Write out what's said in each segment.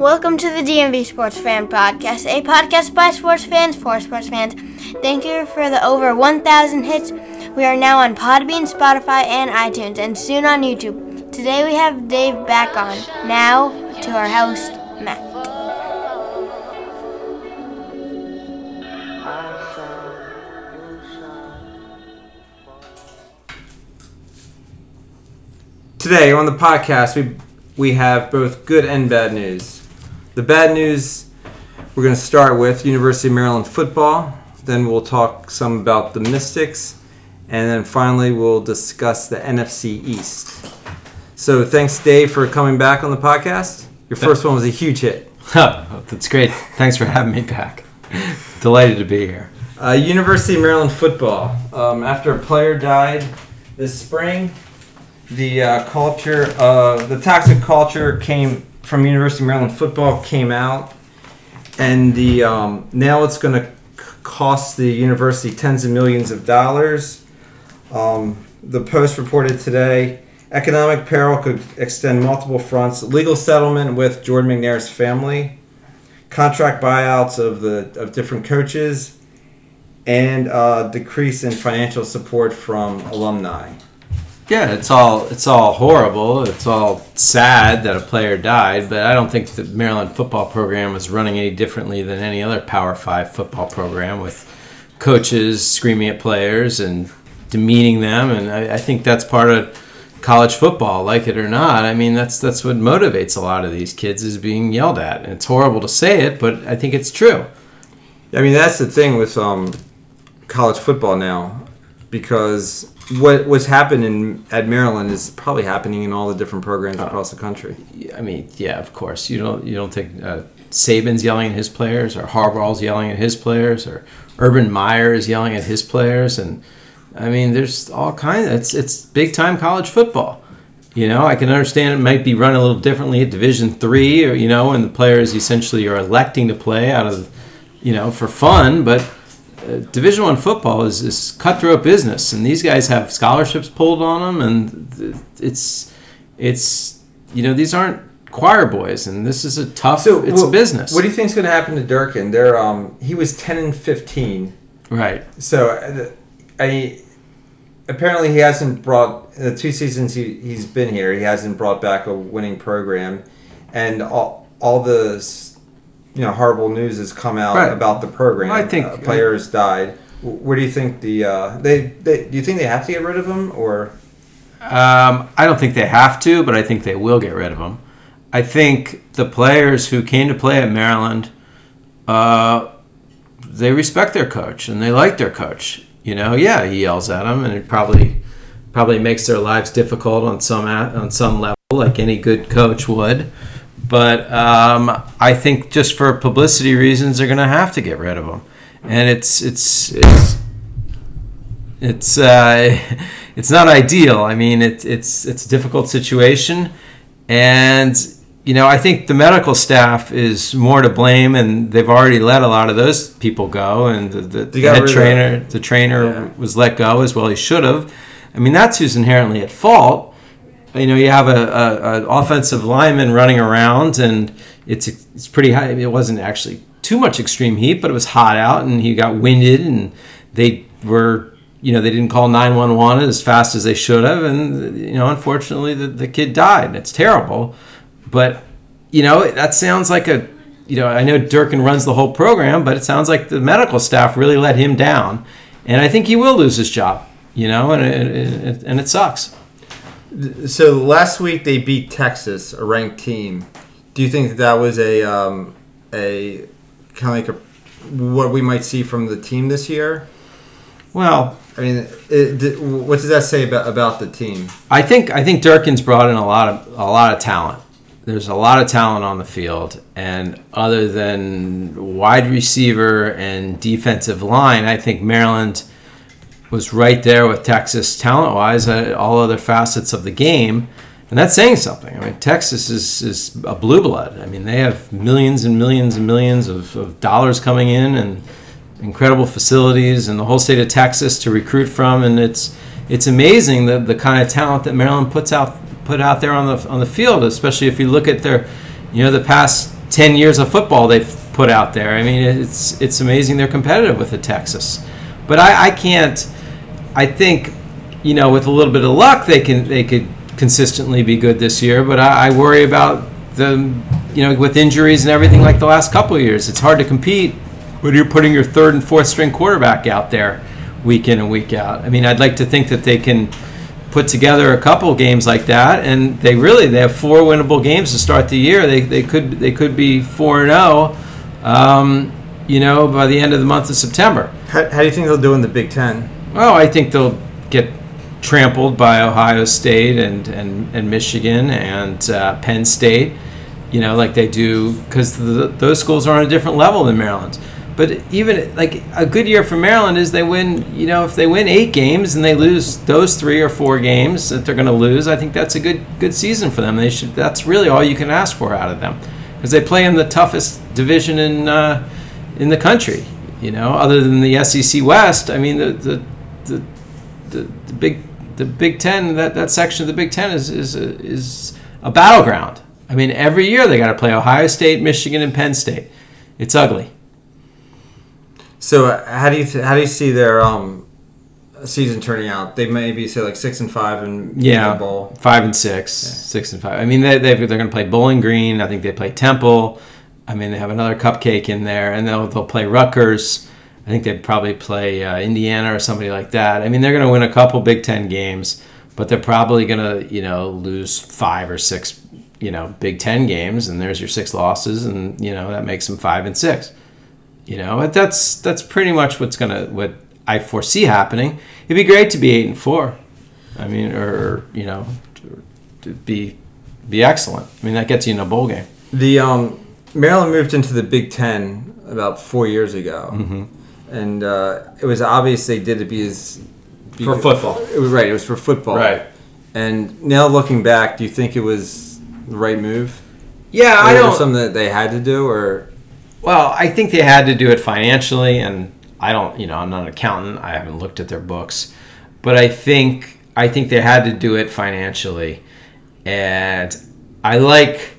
Welcome to the DMV Sports Fan Podcast, a podcast by sports fans for sports fans. Thank you for the over 1,000 hits. We are now on Podbean, Spotify, and iTunes, and soon on YouTube. Today we have Dave back on. Now to our host, Today on the podcast, we we have both good and bad news. The bad news we're going to start with University of Maryland football. Then we'll talk some about the Mystics, and then finally we'll discuss the NFC East. So thanks, Dave, for coming back on the podcast. Your first one was a huge hit. That's great. Thanks for having me back. Delighted to be here. Uh, University of Maryland football. Um, after a player died this spring, the uh, culture, uh, the toxic culture came from University of Maryland football came out, and the um, now it's going to cost the university tens of millions of dollars. Um, the Post reported today economic peril could extend multiple fronts: legal settlement with Jordan McNair's family, contract buyouts of the of different coaches, and uh, decrease in financial support from alumni. Yeah, it's all it's all horrible. It's all sad that a player died, but I don't think the Maryland football program was running any differently than any other Power Five football program with coaches screaming at players and demeaning them, and I, I think that's part of college football, like it or not. I mean, that's that's what motivates a lot of these kids is being yelled at, and it's horrible to say it, but I think it's true. I mean, that's the thing with um, college football now, because what what's happening at Maryland is probably happening in all the different programs across the country. I mean, yeah, of course. You don't you don't think uh, Saban's yelling at his players, or Harbaugh's yelling at his players, or Urban Meyer is yelling at his players, and I mean, there's all kinds. Of, it's it's big time college football. You know, I can understand it might be run a little differently at Division three, or you know, and the players essentially are electing to play out of, you know, for fun, but. Division One football is, is cutthroat business, and these guys have scholarships pulled on them, and it's it's you know these aren't choir boys, and this is a tough. it's wh- a business, What do you think is going to happen to Durkin? They're um, he was ten and fifteen, right? so uh, I apparently he hasn't brought the two seasons he, he's been here. He hasn't brought back a winning program, and all all the you know horrible news has come out Right. about the program. I think- uh, players died. Wh- Where do you think the uh, they, they do you think they have to get rid of them or Um, I don't think they have to, but I think they will get rid of them. I think the players who came to play at Maryland, uh, they respect their coach and they like their coach. You know, yeah, he yells at them, and it probably probably makes their lives difficult on some on some level, like any good coach would. But um, I think just for publicity reasons, they're going to have to get rid of him, and it's it's it's it's uh, it's not ideal. I mean, it's it's it's a difficult situation, and you know, I think the medical staff is more to blame, and they've already let a lot of those people go, and the, the, got head trainer, the trainer Yeah. was let go as well. He should have. I mean, that's who's inherently at fault. You know, you have a, a, a offensive lineman running around, and it's it's pretty high. It wasn't actually too much extreme heat, but it was hot out, and he got winded, and they were, you know, they didn't call nine one one as fast as they should have, and you know, unfortunately, the, the kid died. And it's terrible, but you know, that sounds like a, you know, I know Durkin runs the whole program, but it sounds like the medical staff really let him down, and I think he will lose his job. You know, and it, and it sucks. So last week they beat Texas, a ranked team. Do you think that, that was a um, a kind of like a what we might see from the team this year? Well, I mean, it, what does that say about about the team? I think I think Durkin's brought in a lot of a lot of talent. There's a lot of talent on the field, and other than wide receiver and defensive line, I think Maryland was right there with Texas talent wise at uh, all other facets of the game. And that's saying something. I mean, Texas is, is a blue blood. I mean, they have millions and millions and millions of, of dollars coming in and incredible facilities and the whole state of Texas to recruit from. And it's, it's amazing the the kind of talent that Maryland puts out put out there on the on the field, especially if you look at their, you know, the past ten years of football they've put out there. I mean, it's it's amazing they're competitive with the Texas, but I, I can't. I think, you know, with a little bit of luck, they can they could consistently be good this year. But I, I worry about the, you know, with injuries and everything like the last couple of years. It's hard to compete when you're putting your third and fourth string quarterback out there week in and week out. I mean, I'd like to think that they can put together a couple games like that, and they really they have four winnable games to start the year. They, they could they could be four and zero, um, you know, by the end of the month of September. How, how do you think they'll do in the Big Ten? Well, I think they'll get trampled by Ohio State and and, and Michigan and uh, Penn State, you know, like they do because those schools are on a different level than Maryland. But even like a good year for Maryland is they win, you know, if they win eight games and they lose those three or four games that they're going to lose, I think that's a good good season for them. They should. That's really all you can ask for out of them because they play in the toughest division in uh, in the country. You know, other than the SEC West. I mean, the the the, the, the big the Big Ten that, that section of the Big Ten is is a, is a battleground. I mean, every year they got to play Ohio State, Michigan, and Penn State. It's ugly. So uh, how do you th- how do you see their um, season turning out? They maybe say like six and five and yeah, bowl. five and six, yeah. six and five. I mean, they they are going to play Bowling Green. I think they play Temple. I mean, they have another cupcake in there, and they'll they'll play Rutgers. I think they'd probably play uh, Indiana or somebody like that. I mean, they're going to win a couple Big Ten games, but they're probably going to you know lose five or six you know Big Ten games, and there's your six losses, and you know that makes them five and six. You know, that's that's pretty much what's gonna what I foresee happening. It'd be great to be eight and four. I mean, or you know, to be be excellent. I mean, that gets you in a bowl game. The um, Maryland moved into the Big Ten about four years ago, mm-hmm. And uh, it was obvious they did it because for football. It was right. It was for football. Right. And now looking back, do you think it was the right move? Yeah, I don't. Something that they had to do, or well, I think they had to do it financially, and I don't, you know, I'm not an accountant. I haven't looked at their books, but I think I think they had to do it financially, and I like.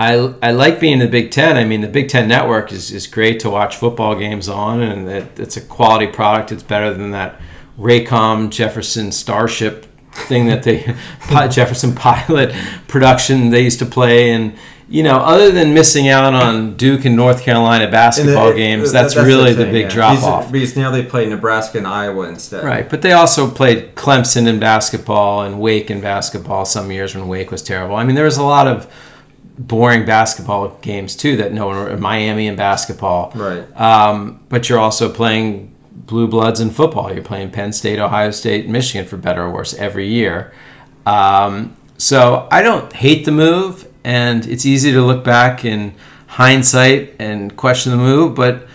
I, I like being in the Big Ten. I mean, the Big Ten network is, is great to watch football games on, and it, it's a quality product. It's better than that Raycom Jefferson Starship thing that they Jefferson Pilot production they used to play, and you know, other than missing out on Duke and North Carolina basketball the, games, uh, that's, that's really the, thing, the big yeah. drop off. Because now they play Nebraska and Iowa instead. Right, but they also played Clemson in basketball and Wake in basketball some years when Wake was terrible. I mean, there was a lot of boring basketball games too that no one Miami and basketball. Right. Um, but you're also playing blue bloods in football. You're playing Penn State, Ohio State, Michigan for better or worse every year. Um, so I don't hate the move and it's easy to look back in hindsight and question the move, but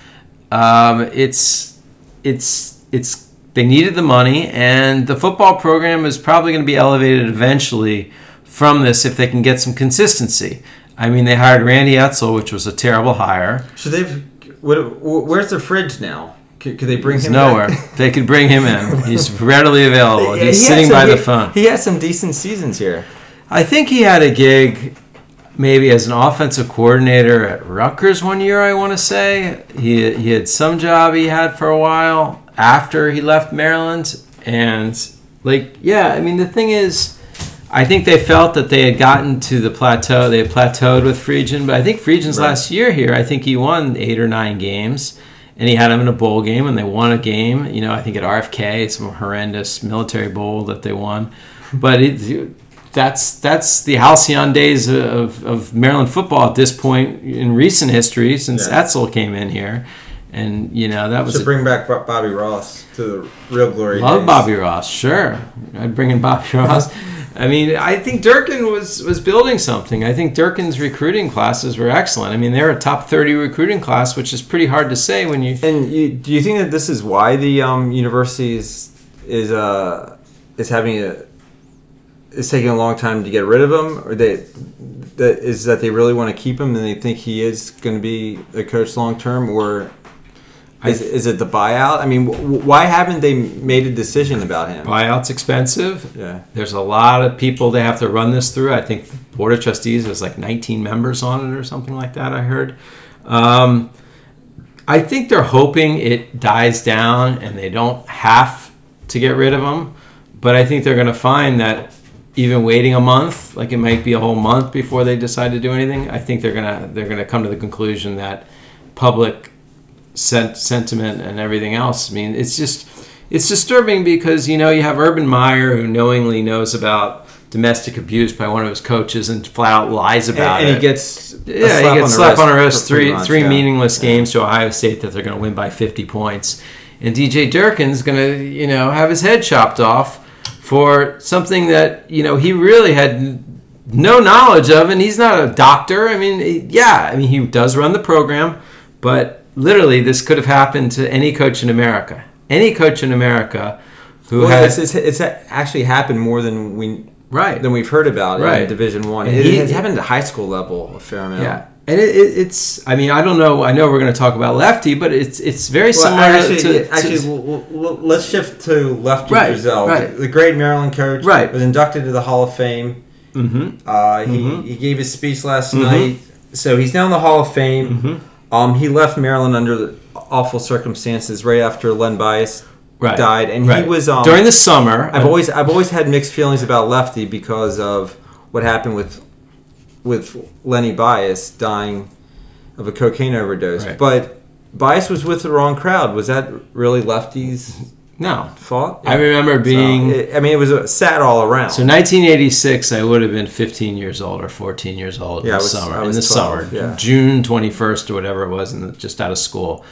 um, it's it's it's they needed the money, and the football program is probably going to be elevated eventually from this if they can get some consistency. I mean, they hired Randy Edsall, which was a terrible hire. So they've where's the fridge now? Could, could they bring He's him? Nowhere. they could bring him in. He's readily available. He's he sitting by he, the phone. He had some decent seasons here. I think he had a gig maybe as an offensive coordinator at Rutgers one year. I want to say he he had some job he had for a while after he left Maryland, and like yeah, I mean the thing is. I think they felt that they had gotten to the plateau. They had plateaued with Friedgen, but I think Friedgen's right. last year here, I think he won eight or nine games, and he had them in a bowl game, and they won a game. You know, I think at RFK, some horrendous military bowl that they won, but it, that's that's the halcyon days of, of Maryland football at this point in recent history since yeah. Edsall came in here, and you know that was to bring back Bobby Ross to the real glory. Love days. Bobby Ross, sure. I'd bring in Bobby Ross. I mean, I think Durkin was was building something. I think Durkin's recruiting classes were excellent. I mean, they're a top thirty recruiting class, which is pretty hard to say when you. And you, do you think that this is why the um, university is is uh, is having a it's taking a long time to get rid of him, or they that is that they really want to keep him and they think he is going to be a coach long term, or Is, is it the buyout? I mean, w- why haven't they made a decision about him? Buyout's expensive. Yeah. There's a lot of people they have to run this through. I think the board of trustees has like 19 members on it or something like that. I heard. Um, I think they're hoping it dies down and they don't have to get rid of him. But I think they're going to find that even waiting a month, like it might be a whole month before they decide to do anything. I think they're gonna they're gonna come to the conclusion that public sent, sentiment and everything else. I mean, it's just it's disturbing because you know you have Urban Meyer who knowingly knows about domestic abuse by one of his coaches and flat out lies about and it. And he gets yeah, he gets slapped on the wrist three three months, three yeah. meaningless games to Ohio State that they're going to win by 50 points, and DJ Durkin's going to you know have his head chopped off for something that you know he really had no knowledge of, and he's not a doctor. I mean, yeah, I mean he does run the program, but literally this could have happened to any coach in America, any coach in America who Well, has it's, it's, it's actually happened more than we right than we've heard about in Right. Division One. It, he- has happened at high school level a fair amount. Yeah, and it, it, it's. I mean, I don't know. I know we're going to talk about lefty, but it's it's very Well, similar actually, to, to- actually, l- l- l- let's shift to Lefty Right, Driesell, right. the, great Maryland coach. Right. was inducted to the Hall of Fame. Mhm. Uh, he, Mhm. he gave his speech last Mhm. night, so he's now in the Hall of Fame. Um, he left Maryland under awful circumstances right after Len Bias right. died, and right. he was um, during the summer. I've always I've always had mixed feelings about Lefty because of what happened with with Lenny Bias dying of a cocaine overdose. Right. But Bias was with the wrong crowd. Was that really Lefty's no. fault? I remember So, being. it- I mean, it was uh, sad all around. So 1986, I would have been 15 years old or 14 years old Yeah, in was- summer. In the 12, summer, yeah. June 21st or whatever it was, and just out of school.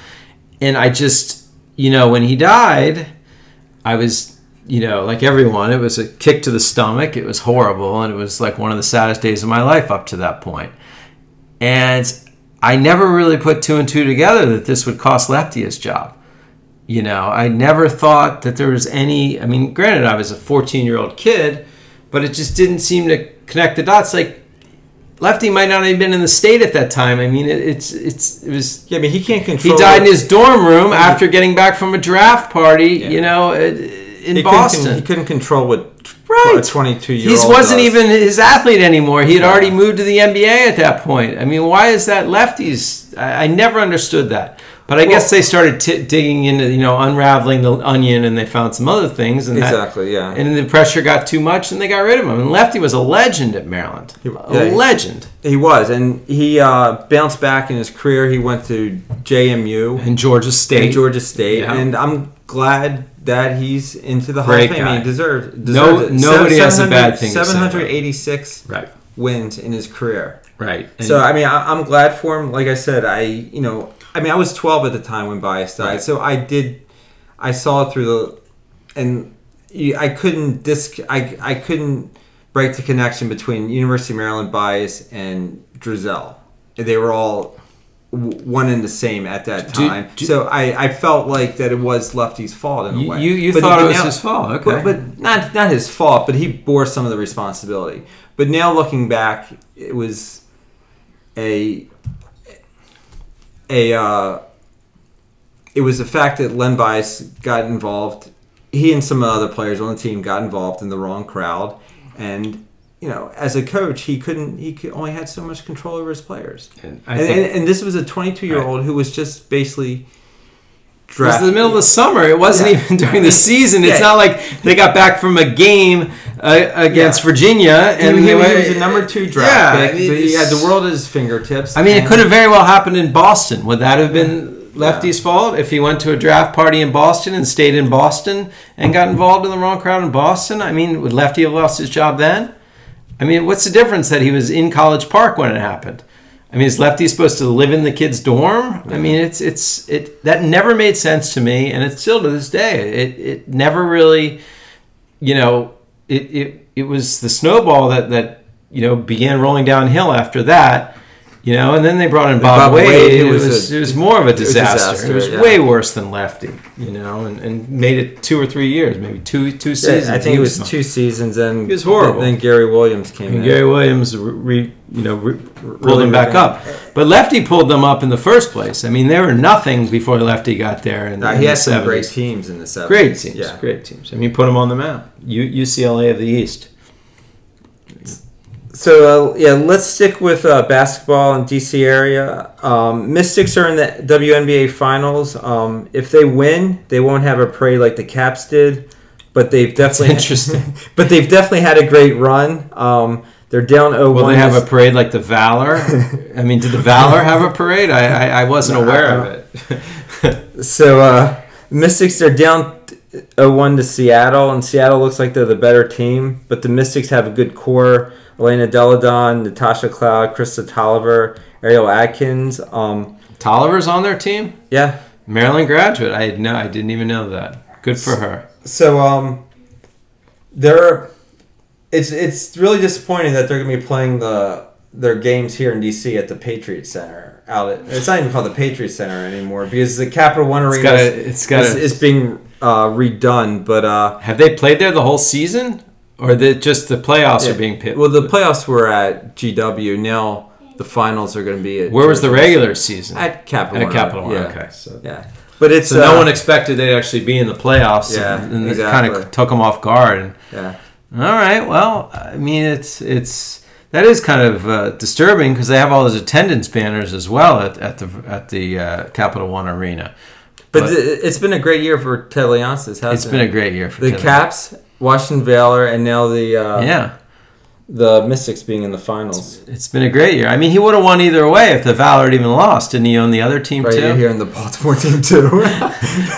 And I just, you know, when he died, I was, you know, like everyone, it was a kick to the stomach. It was horrible, and it was like one of the saddest days of my life up to that point. And I never really put two and two together that this would cost Lefty his job. You know, I never thought that there was any. I mean, granted, I was a 14 year old kid, but it just didn't seem to connect the dots. Like, Lefty might not have been in the state at that time. I mean, it, it's it's it was. yeah, I mean, he can't control. He died in his dorm room after getting back from a draft party. Yeah. You know, uh, in he couldn't Boston. he couldn't control what Right. 22 year He wasn't even his athlete anymore. He had Yeah. already moved to the NBA at that point. I mean, why is that lefties? I, I never understood that. But I guess they started t- digging into, you know, unraveling the onion, and they found some other things, and that, exactly. Yeah. and the pressure got too much, and they got rid of him. And Lefty was a legend at Maryland, He- a yeah, legend. He was, and he uh, bounced back in his career. He went to JMU And Georgia State, and Georgia State, Yeah. and I'm glad that he's into the Hall Great of Fame. guy. He deserves, No- it. nobody has a bad thing about him. 786 right, wins in his career. right. And So I mean, I, I'm glad for him. Like I said, I you know, I mean, I was 12 at the time when Bias died, Right. so I did, I saw it through the, and I couldn't disc, I I couldn't break the connection between University of Maryland Bias and Driesell. They were all one and the same at that time. do- so I, I felt like that it was Lefty's fault in a way. you, you But- thought it was now- his fault, okay? but, but not not his fault, but he bore some of the responsibility. But now looking back, it was a a uh, it was the fact that Len Bias got involved. He and some other players on the team got involved in the wrong crowd, and you know, as a coach, he couldn't. He could, only had so much control over his players. And I And, and, and this was a 22 year old who was just basically. It was the middle of the summer. It wasn't Yeah. even during the season. It's Yeah. not like they got back from a game uh, against Yeah. Virginia And and he, they he was a number two draft Yeah, pick. I mean, but he the world is fingertips. I mean, it could have very well happened in Boston. Would that have been Lefty's fault if he went to a draft party in Boston and stayed in Boston and got involved in the wrong crowd in Boston? I mean, would Lefty have lost his job then? I mean, what's the difference that he was in College Park when it happened? I mean, is Lefty supposed to live in the kid's dorm? I mean, it's it's it that never made sense to me, and it's still to this day. It it never really, you know, it it, it was the snowball that that you know began rolling downhill after that, You know, and then they brought in Bob, Bob Wade. Wade, It was, was it was more of a disaster. disaster, it was way worse than Lefty. You know, and, and made it two or three years, maybe two two seasons. I think it was two seasons, and He was horrible. Then Gary Williams came And in. Gary Williams, re, you know, re, pulled Really them back up. But Lefty pulled them up in the first place. I mean, they were nothing before Lefty got there. And he had some 70s. great teams in the 70s. Great teams, Yeah. great teams. I mean, put them on the map. U, UCLA of the East. So uh, yeah, let's stick with uh, basketball in DC area. Um, Mystics are in the WNBA finals. Um, if they win, they won't have a parade like the Caps did, but they've definitely interesting. but they've definitely had a great run. Um, they're down 0-1. Will they have a parade like the Valor? I mean, did the Valor have a parade? I, I, I wasn't No, aware I of it. So uh, Mystics are down 0-1 to Seattle, and Seattle looks like they're the better team. But the Mystics have a good core: Elena Delle Donne, Natasha Cloud, Kristi Toliver, Ariel Atkins. Um, Toliver's on their team. yeah. Maryland graduate. I had no, I didn't even know that. Good for her. So um, they're it's it's really disappointing that they're going to be playing the their games here in DC at the Patriot Center. Out at, it's not even called the Patriot Center anymore because the Capital One It's Arena got is, it's got is, is being uh, redone. But uh, Have they played there the whole season, or the, just the playoffs are being picked? well, the playoffs were at GW. Now the finals are going to be at Where was the regular season? at Capital At One. Capital One. Yeah. Okay, so Yeah, but it's so no uh, one expected they'd actually be in the playoffs. Yeah, and, and it exactly. kind of took them off guard. And, yeah. all right, well, I mean, it's it's that is kind of uh, disturbing because they have all those attendance banners as well at, at the at the uh, Capital One Arena. But, But- th- it's been a great year for Ted Leonsis, hasn't It's it? been a great year for the Taylor. Caps, Washington Valor, and now the uh, Yeah, the Mystics being in the finals. it's been a great year. I mean, he would have won either way if the Valor had even lost. Didn't he own the other team Right too? here in the Baltimore team too.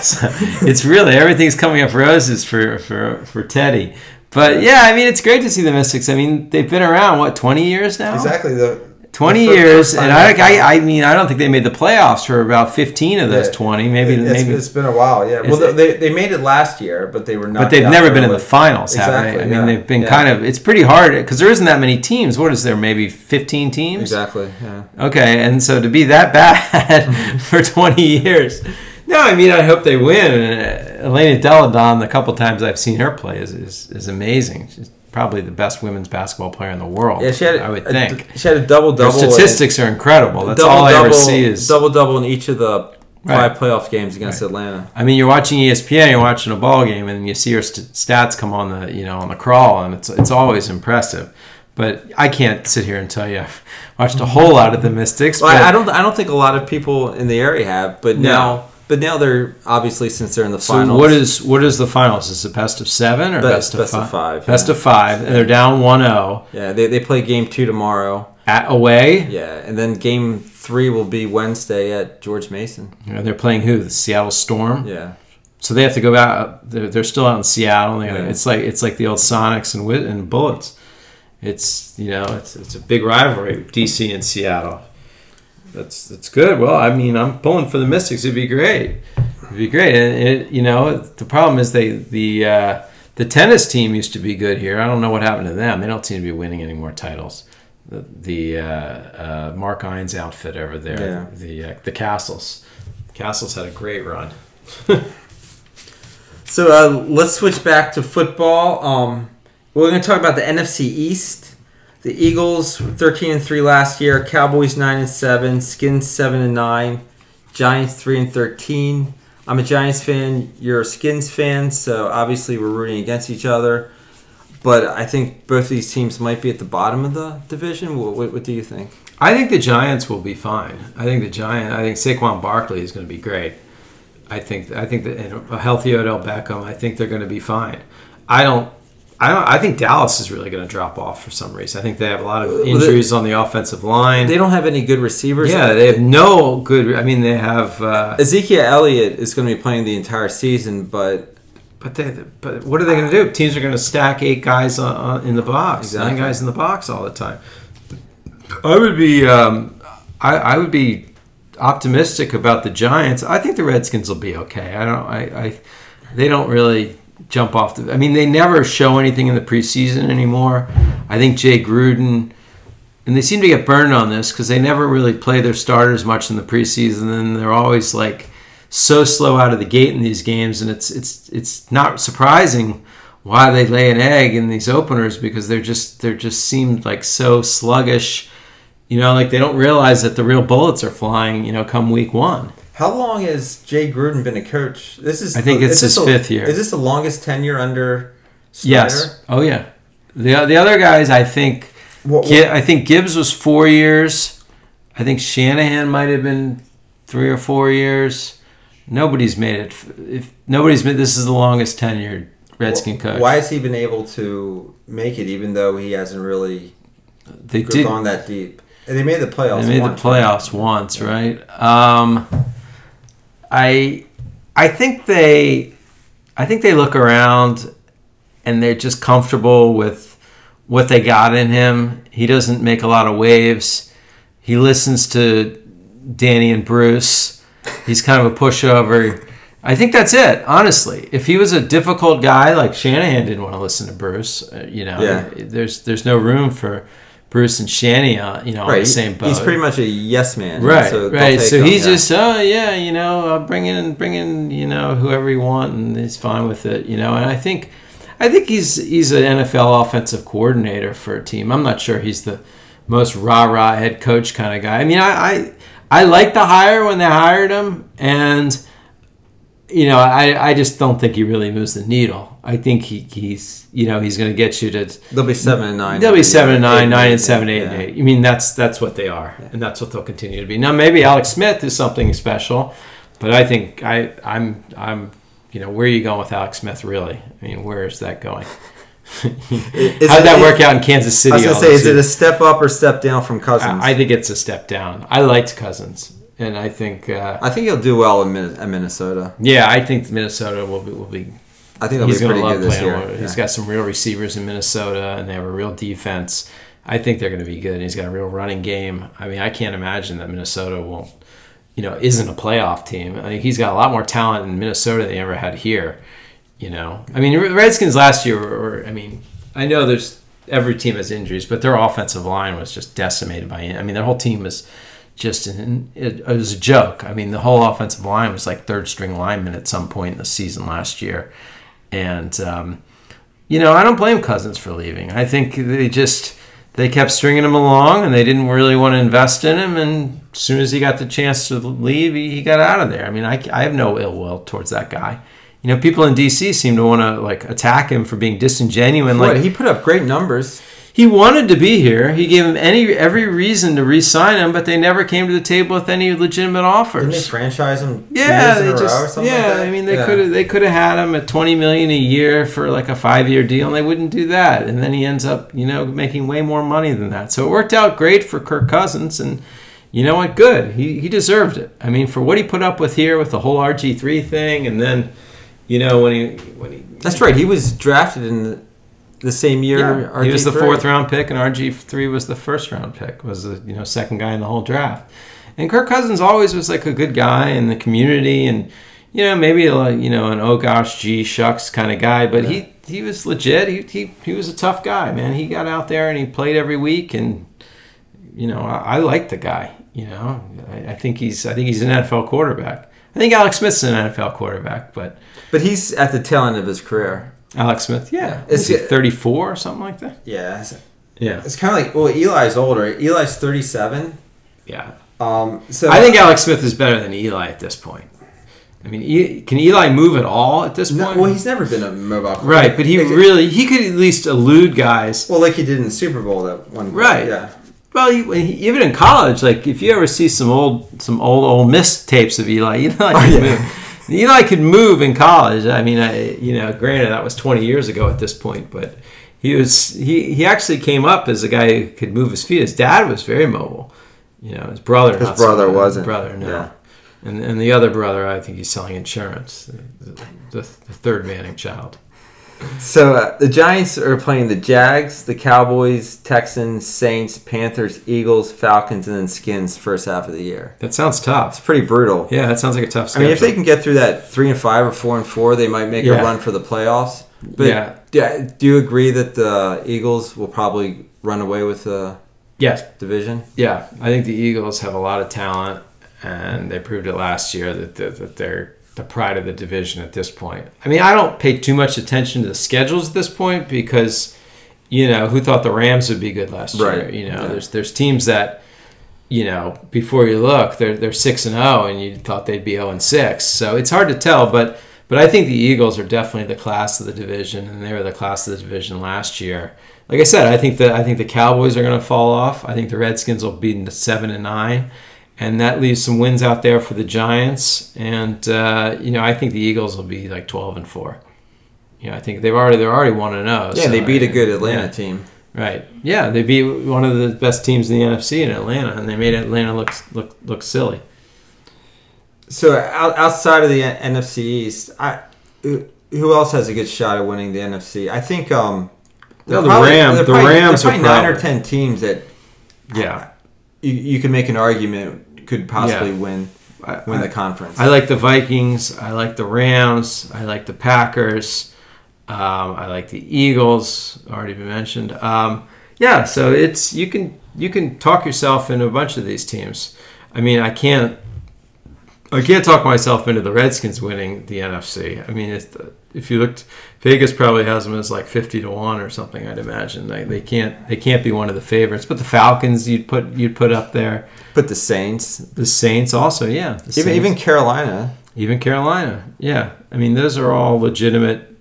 So it's really everything's coming up roses for for for Teddy. But yeah, I mean, it's great to see the Mystics. I mean, they've been around what twenty years now. exactly the Twenty years, and I, I, I mean, I don't think they made the playoffs for about fifteen of those Yeah. twenty. Maybe, it's, maybe, it's been a while. Yeah, well, they, they made it last year, but they were not. but they've never been in the finals, have they? Exactly, I mean, yeah. they've been Yeah. kind of. It's pretty hard because there isn't that many teams. What is there? Maybe fifteen teams. Exactly. Yeah. Okay, and so to be that bad mm-hmm. for 20 years. No, I mean, I hope they win. And uh, Elena Delle Donne, the couple times I've seen her play, is, is, is amazing. She's probably the best women's basketball player in the world. Yeah, she had. I would a- think. she had a double Her double. statistics are incredible. That's all I ever see is. double double in each of the Right. five playoff games against Atlanta. I mean, you're watching ESPN, you're watching a ball game, and you see her st- stats come on the you know on the crawl, and it's it's always impressive. But I can't sit here and tell you I've watched a whole lot of the Mystics. Well, I don't. I don't think a lot of people in the area have, but No. now, but now they're obviously since they're in the finals. So what is what is the finals? Is it best of seven or Best- best, of best of five? five, Best yeah. of five, and they're down 1-0 Yeah, they, they play game two tomorrow. at away. Yeah, and then game three will be Wednesday at George Mason. And they're playing who? The Seattle Storm. Yeah, So they have to go out. They're, they're still out in Seattle. Yeah. It's like it's like the old Sonics and and Bullets. It's you know it's it's a big rivalry, DC and Seattle. That's that's good. Well, I mean, I'm pulling for the Mystics. It'd be great. It'd be great. And it, you know, the problem is they the uh, the tennis team used to be good here. I don't know what happened to them. They don't seem to be winning any more titles. The, the uh, uh, Mark Ein's outfit over there, Yeah. the uh, the Kastles. Kastles had a great run. So uh, let's switch back to football. Um, we're going to talk about the NFC East. The Eagles 13 and 3 last year, Cowboys 9 and 7, Skins 7 and 9, Giants 3 and 13. I'm a Giants fan, you're a Skins fan, so obviously we're rooting against each other. But I think both of these teams might be at the bottom of the division. What, what, what do you think? I think the Giants will be fine. I think the Giant. I think Saquon Barkley is going to be great. I think. I think that and a healthy Odell Beckham. I think they're going to be fine. I don't. I don't. I think Dallas is really going to drop off for some reason. I think they have a lot of injuries on the offensive line. They don't have any good receivers. yeah, they have no good. I mean, they have. Uh, Ezekiel Elliott is going to be playing the entire season, but but they. But what are they going to do? Teams are going to stack eight guys uh, in the box, nine guys in the box all the time. I would be. Um, I, I would be optimistic about the Giants. I think the Redskins will be okay. I don't. I. I they don't really jump off the. I mean, they never show anything in the preseason anymore. I think Jay Gruden and they seem to get burned on this because they never really play their starters much in the preseason, and they're always like so slow out of the gate in these games, and it's it's it's not surprising why they lay an egg in these openers because they're just they're just seemed like so sluggish. You know, like they don't realize that the real bullets are flying. You know, come week one. How long has Jay Gruden been a coach? This is I think it's his the- fifth year. Is this the longest tenure under Snyder? Yes. Oh yeah. The the other guys, I think. What, what- I think Gibbs was four years. I think Shanahan might have been three or four years. Nobody's made it. If nobody's made, this is the longest tenured Redskin coach. Why has he been able to make it even though he hasn't really they did? gone that deep? And they made the playoffs. They made the once, playoffs once, right? Um, I I think they I think they look around and they're just comfortable with what they got in him. He doesn't make a lot of waves. He listens to Danny and Bruce. He's kind of a pushover. I think that's it, honestly. If he was a difficult guy like Shanahan didn't want to listen to Bruce, uh, you know, Yeah. there's there's no room for Bruce and Shanny, uh, you know, on the same boat. He's pretty much a yes man. Right, So right. So him, he's yeah. just, oh yeah, you know, I'll bring in, bring in, you know, whoever you want, and he's fine with it, you know. And I think, I think he's he's an NFL offensive coordinator for a team. I'm not sure he's the most rah rah head coach kind of guy. I mean, I I, I like the hire when they hired him, and you know, I I just don't think he really moves the needle. I think he, he's you know he's going to get you to They'll be seven and nine. They'll be seven and Eight nine, nine eight, and seven, eight yeah. and eight. I mean, that's that's what they are, and that's what they'll continue to be. Now, maybe Alex Smith is something special, but I think I, I'm, I'm, you know, where are you going with Alex Smith? Really? I mean, where is that going? How'd it- that work out in Kansas City? I was gonna say, those is it a step up or step down from Cousins? I I think it's a step down. I liked Cousins, and I think, uh, I think he'll do well in Min- at Minnesota. yeah, I think Minnesota will be will be I think he's going to love playing. year. with- He's Yeah. got some real receivers in Minnesota, and they have a real defense. I think they're going to be good. And he's got a real running game. I mean, I can't imagine that Minnesota won't, you know, isn't a playoff team. I think he's got a lot more talent in Minnesota than he ever had here. You know, I mean, the Redskins last year, were, I mean, I know there's every team has injuries, but their offensive line was just decimated by. I mean, their whole team was just an, it, it was a joke. I mean, the whole offensive line was like third string linemen at some point in the season last year, and um, you know, I don't blame Cousins for leaving. I think they just they kept stringing him along, and they didn't really want to invest in him. And as soon as he got the chance to leave, he, he got out of there. I mean, I, I have no ill will towards that guy. You know, people in DC seem to want to like attack him for being disingenuous. What, Like he put up great numbers. He wanted to be here. He gave him any every reason to re-sign him, but they never came to the table with any legitimate offers. Didn't they franchise him? Yeah, they just yeah. like? I mean, they Yeah. could have they could have had him at twenty million a year for like a five year deal, and they wouldn't do that. And then he ends up, you know, making way more money than that. So it worked out great for Kirk Cousins, and you know what? Good. He he deserved it. I mean, for what he put up with here with the whole RG three thing, and then, you know, when he when he That's right. He was drafted in the, the same year. yeah, he was the fourth round pick, and RG three was the first round pick. Was the you know second guy in the whole draft. And Kirk Cousins always was like a good guy in the community, and you know maybe like you know an oh gosh gee shucks kind of guy, but he he was legit. He, he he was a tough guy, man. He got out there and he played every week, and you know I, I like the guy. You know I, I think he's I think he's an NFL quarterback. I think Alex Smith's an NFL quarterback, but But he's at the tail end of his career. Alex Smith, yeah, Is he 34 or something like that? Yeah. It's, Yeah, it's kind of like, well, Eli's older. Eli's 37. yeah. Um, so I think Alex Smith is better than Eli at this point. I mean, E- can Eli move at all at this No, point? well, he's never been a mobile quarterback. right, but he Like- really he could at least elude guys. Well, like he did in the Super Bowl that one. Right. Yeah. Well, he, even in college, like if you ever see some old some old Ole Miss tapes of Eli, Eli Oh, could yeah. move. Eli could move in college. I mean, I, you know, granted that was 20 years ago at this point, but he was he he actually came up as a guy who could move his feet. His dad was very mobile. You know, his brother. His so brother wasn't. Brother, no. Yeah. And and the other brother, I think he's selling insurance. The, the, the third manning child. So uh, the Giants are playing the Jags, the Cowboys, Texans, Saints, Panthers, Eagles, Falcons, and then Skins first half of the year. That sounds tough. It's pretty brutal. Yeah, that sounds like a tough I schedule. mean, if they can get through that three and five or four and four, they might make Yeah. a run for the playoffs. But Yeah. do, do you agree that the Eagles will probably run away with the Yes, division. Yeah, I think the Eagles have a lot of talent, and they proved it last year that, that, that they're the pride of the division at this point. I mean, I don't pay too much attention to the schedules at this point because, you know, who thought the Rams would be good last Right. year? You know, Yeah. there's there's teams that, you know, before you look, they're they're six and zero, and you thought they'd be zero and six. So it's hard to tell, but but I think the Eagles are definitely the class of the division, and they were the class of the division last year. Like I said, I think that I think the Cowboys are going to fall off. I think the Redskins will be seven and nine, and that leaves some wins out there for the Giants. And uh, you know, I think the Eagles will be like twelve and four. You know, I think they've already they're already one and zero. Yeah, so they beat a I- good Atlanta yeah. team. Right. Yeah, they beat one of the best teams in the NFC in Atlanta, and they made Atlanta look look look silly. So outside of the NFC East, I who else has a good shot at winning the NFC? I think um, No, the probably- Ram- the probably- Rams there are probably nine or ten teams that Yeah. you, you can make an argument could possibly Yeah. win win the conference. I like the Vikings. I like the Rams. I like the Packers. Um, I like the Eagles. Already been mentioned. Um, yeah, so it's you can you can talk yourself into a bunch of these teams. I mean, I can't I can't talk myself into the Redskins winning the NFC. I mean, it's, if you looked, Vegas probably has them as like fifty to one or something. I'd imagine they, they can't they can't be one of the favorites. But the Falcons you'd put you'd put up there. But the Saints, The Saints also, yeah. Even Saints. even Carolina, Even Carolina, yeah. I mean, those are all legitimate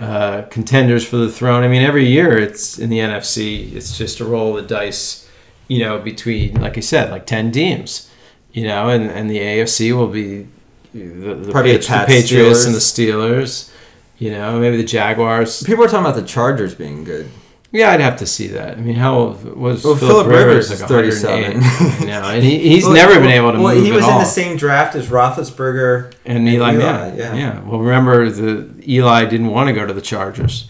uh, contenders for the throne. I mean, every year it's in the NFC. It's just a roll of the dice, you know, between like I said, like ten teams, you know, and, and the AFC will be the, the, Probably Patri- the Pats, Patriots Steelers. and the Steelers, you know, maybe the Jaguars. people are talking about the Chargers being good. Yeah, I'd have to see that. I mean, how old was Well, Philip Rivers? Rivers like 37. you know, and he, he's Well, never well, been able to move. well, move he was in all. the same draft as Roethlisberger. And Eli, Eli, Manning. yeah. Yeah. Well, remember the Eli didn't want to go to the Chargers.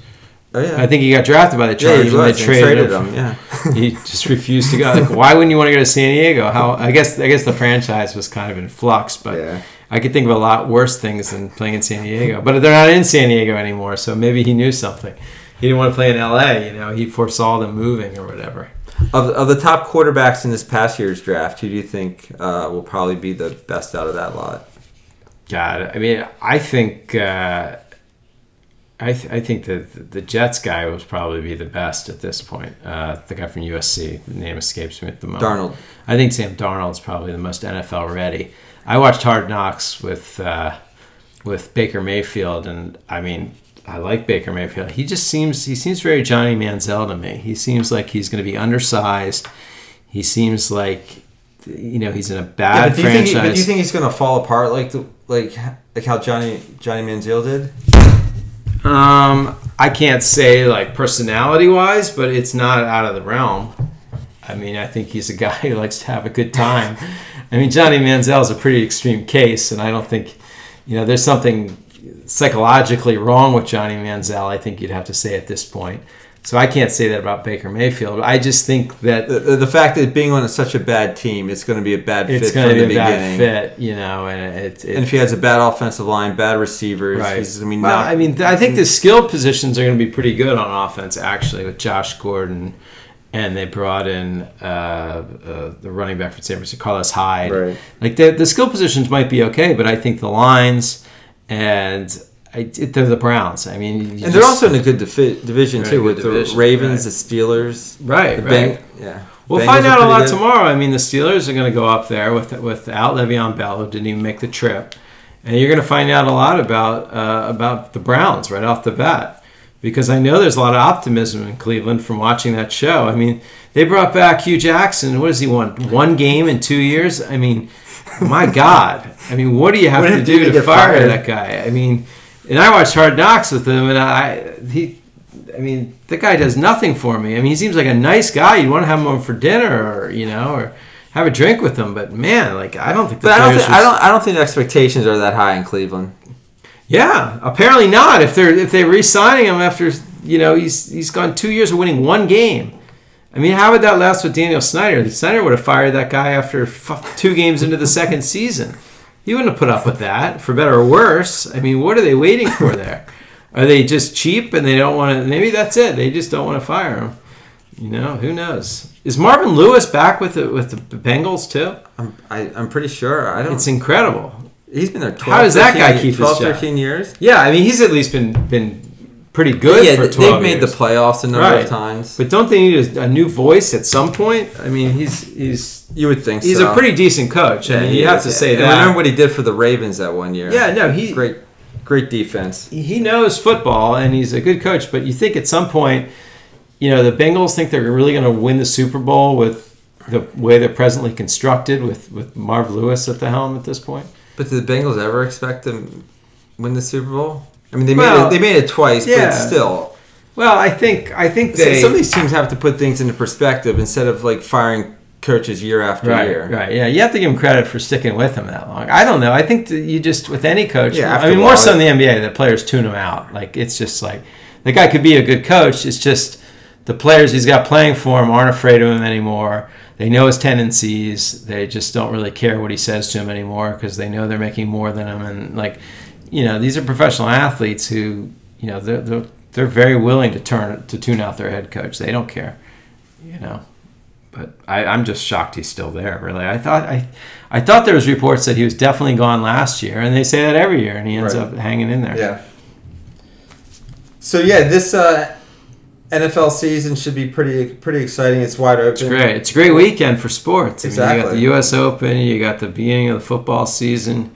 Oh yeah, I think he got drafted by the yeah, Chargers was. and they traded, him. Yeah, he just refused to go. Like, why wouldn't you want to go to San Diego? How I guess I guess the franchise was kind of in flux, but Yeah. I could think of a lot worse things than playing in San Diego. But they're not in San Diego anymore, so maybe he knew something. He didn't want to play in LA, you know. He foresaw them moving or whatever. Of, of the top quarterbacks in this past year's draft, who do you think uh, will probably be the best out of that lot? God, I mean, I think uh, I, th- I think that the Jets guy was probably be the best at this point. Uh, the guy from USC, the name escapes me at the moment. Darnold. I think Sam Darnold's probably the most NFL ready. I watched Hard Knocks with uh, with Baker Mayfield, and I mean, I like Baker Mayfield. He just seems he seems very Johnny Manziel to me. He seems like he's going to be undersized. He seems like you know he's in a Yeah, bad but do you think? but do you think he's going to fall apart like the like like how Johnny Johnny Manziel did? Um, I can't say like personality wise, but it's not out of the realm. I mean, I think he's a guy who likes to have a good time. I mean, Johnny Manziel is a pretty extreme case, and I don't think, you know, there's something psychologically wrong with Johnny Manziel. I think you'd have to say at this point. So I can't say that about Baker Mayfield. I just think that The, the, the fact that being on such a bad team, it's going to be a bad it's fit going from to the be a beginning. bad fit, you know, and it, it, And if he has a bad offensive line, bad receivers, Right. he's, I mean, well, not, I mean, I think the skilled positions are going to be pretty good on offense, actually, with Josh Gordon, and they brought in uh, uh, the running back from San Francisco, Carlos Hyde. Right. Like the the skill positions might be okay, but I think the lines and I, they're the Browns. I mean, and just- they're also in a good defi- division too, with division, the Ravens, right. the Steelers, right, the right. Beng- yeah. We'll Bengals find out a lot good. tomorrow. I mean, the Steelers are going to go up there with without Le'Veon Bell, who didn't even make the trip, and you're going to find out a lot about uh, about the Browns right off the bat, because I know there's a lot of optimism in Cleveland from watching that show. I mean, they brought back Hue Jackson. What does he want? One game in two years? I mean, my God! I mean, what do you have What to do to fire fired? that guy? I mean, and I watched Hard Knocks with him, and I he. I mean, the guy does nothing for me. I mean, he seems like a nice guy. You'd want to have him over for dinner, or you know, or have a drink with him. But man, like I don't think. The But I don't, think, I don't. I don't think the expectations are that high in Cleveland. Yeah, apparently not. If they're if they're re-signing him after you know he's he's gone two years of winning one game. I mean, how would that last with Daniel Snyder? Snyder would have fired that guy after f- two games into the second season. He wouldn't have put up with that, for better or worse. I mean, what are they waiting for there? Are they just cheap and they don't want to? Maybe that's it. They just don't want to fire him. You know, who knows? Is Marvin Lewis back with the with the Bengals too? I'm, I, I'm pretty sure. I don't. It's incredible. he's been there. 12, How does that 13 guy keep his 12, job? 13 years? Yeah, I mean, he's at least been been pretty good yeah, they've made years. the playoffs a number Right. of times. But don't they need a, a new voice at some point? I mean, he's he's you would think he's so. a pretty decent coach. I Yeah, mean, he you have to say And that. Remember what he did for the Ravens that one year? yeah, no, he great, great defense. he knows football and he's a good coach. But you think at some point, you know, the Bengals think they're really going to win the Super Bowl with the way they're presently constructed with with Marv Lewis at the helm at this point. But did the Bengals ever expect to win the Super Bowl? I mean, they made Well, it. They made it twice, yeah. but still, Well, I think I think So- they some of these teams have to put things into perspective instead of like firing coaches year after Right, year. right, yeah. You have to give him credit for sticking with him that long. I don't know. I think you just with any coach. Yeah, I mean, more so in the NBA, the players tune him out. Like it's just like the guy could be a good coach. It's just the players he's got playing for him aren't afraid of him anymore. They know his tendencies. They just don't really care what he says to him anymore because they know they're making more than him. And like, you know, these are professional athletes who, you know, they're they're, they're very willing to turn to tune out their head coach. They don't care, you know but I, I'm just shocked he's still there. Really, I thought I, I thought there was reports that he was definitely gone last year, and they say that every year, and he ends Right. up hanging in there. Yeah. So yeah, this uh, NFL season should be pretty pretty exciting. It's wide open. It's great. It's a great weekend for sports. I mean, you got the U.S. Open. You got the beginning of the football season.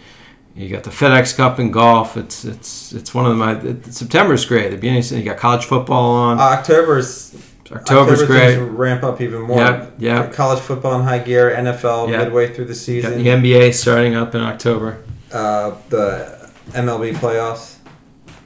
You got the FedEx Cup in golf. It's it's it's one of my it, September's great. The beginning. You got college football on. October's October's October great. Ramp up even more. Yep, yep. College football in high gear. NFL Yep. midway through the season. the NBA starting up in October. Uh, the MLB playoffs.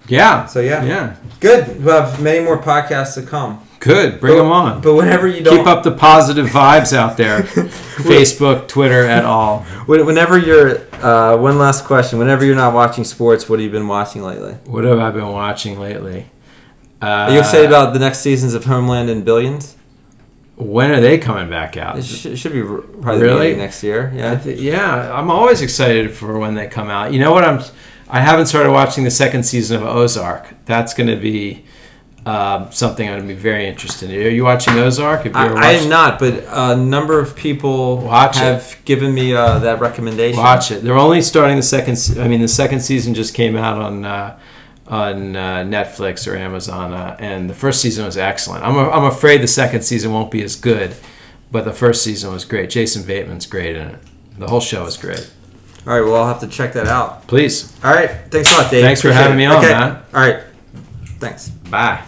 Yeah. So yeah, Yeah. good. We'll have many more podcasts to come. Good. Bring But- them on. But whenever you don't Keep up the positive vibes out there. Facebook, Twitter, at all. Whenever you're, uh, one last question. Whenever you're not watching sports, what have you been watching lately? What have I been watching lately? Uh, Are you excited about the next seasons of Homeland and Billions? when are they coming back out? It should, should be probably Really? next year. Yeah. thi- yeah, I'm always excited for when they come out. You know what? I'm I haven't started watching the second season of Ozark. That's going to be um, something I'm going to be very interested in. Are you watching Ozark? Have you I, I am not, but a number of people Watch it. have given me uh, that recommendation. Watch it. They're only starting the second. se- I mean, the second season just came out on uh, on uh, Netflix or Amazon, uh, and the first season was excellent. I'm I'm afraid the second season won't be as good, but the first season was great. Jason Bateman's great in it. The whole show is great. All right, well, I'll have to check that out. Please, All right, thanks a lot, Dave. Thanks for having it. me on, okay. man. All right, thanks. bye.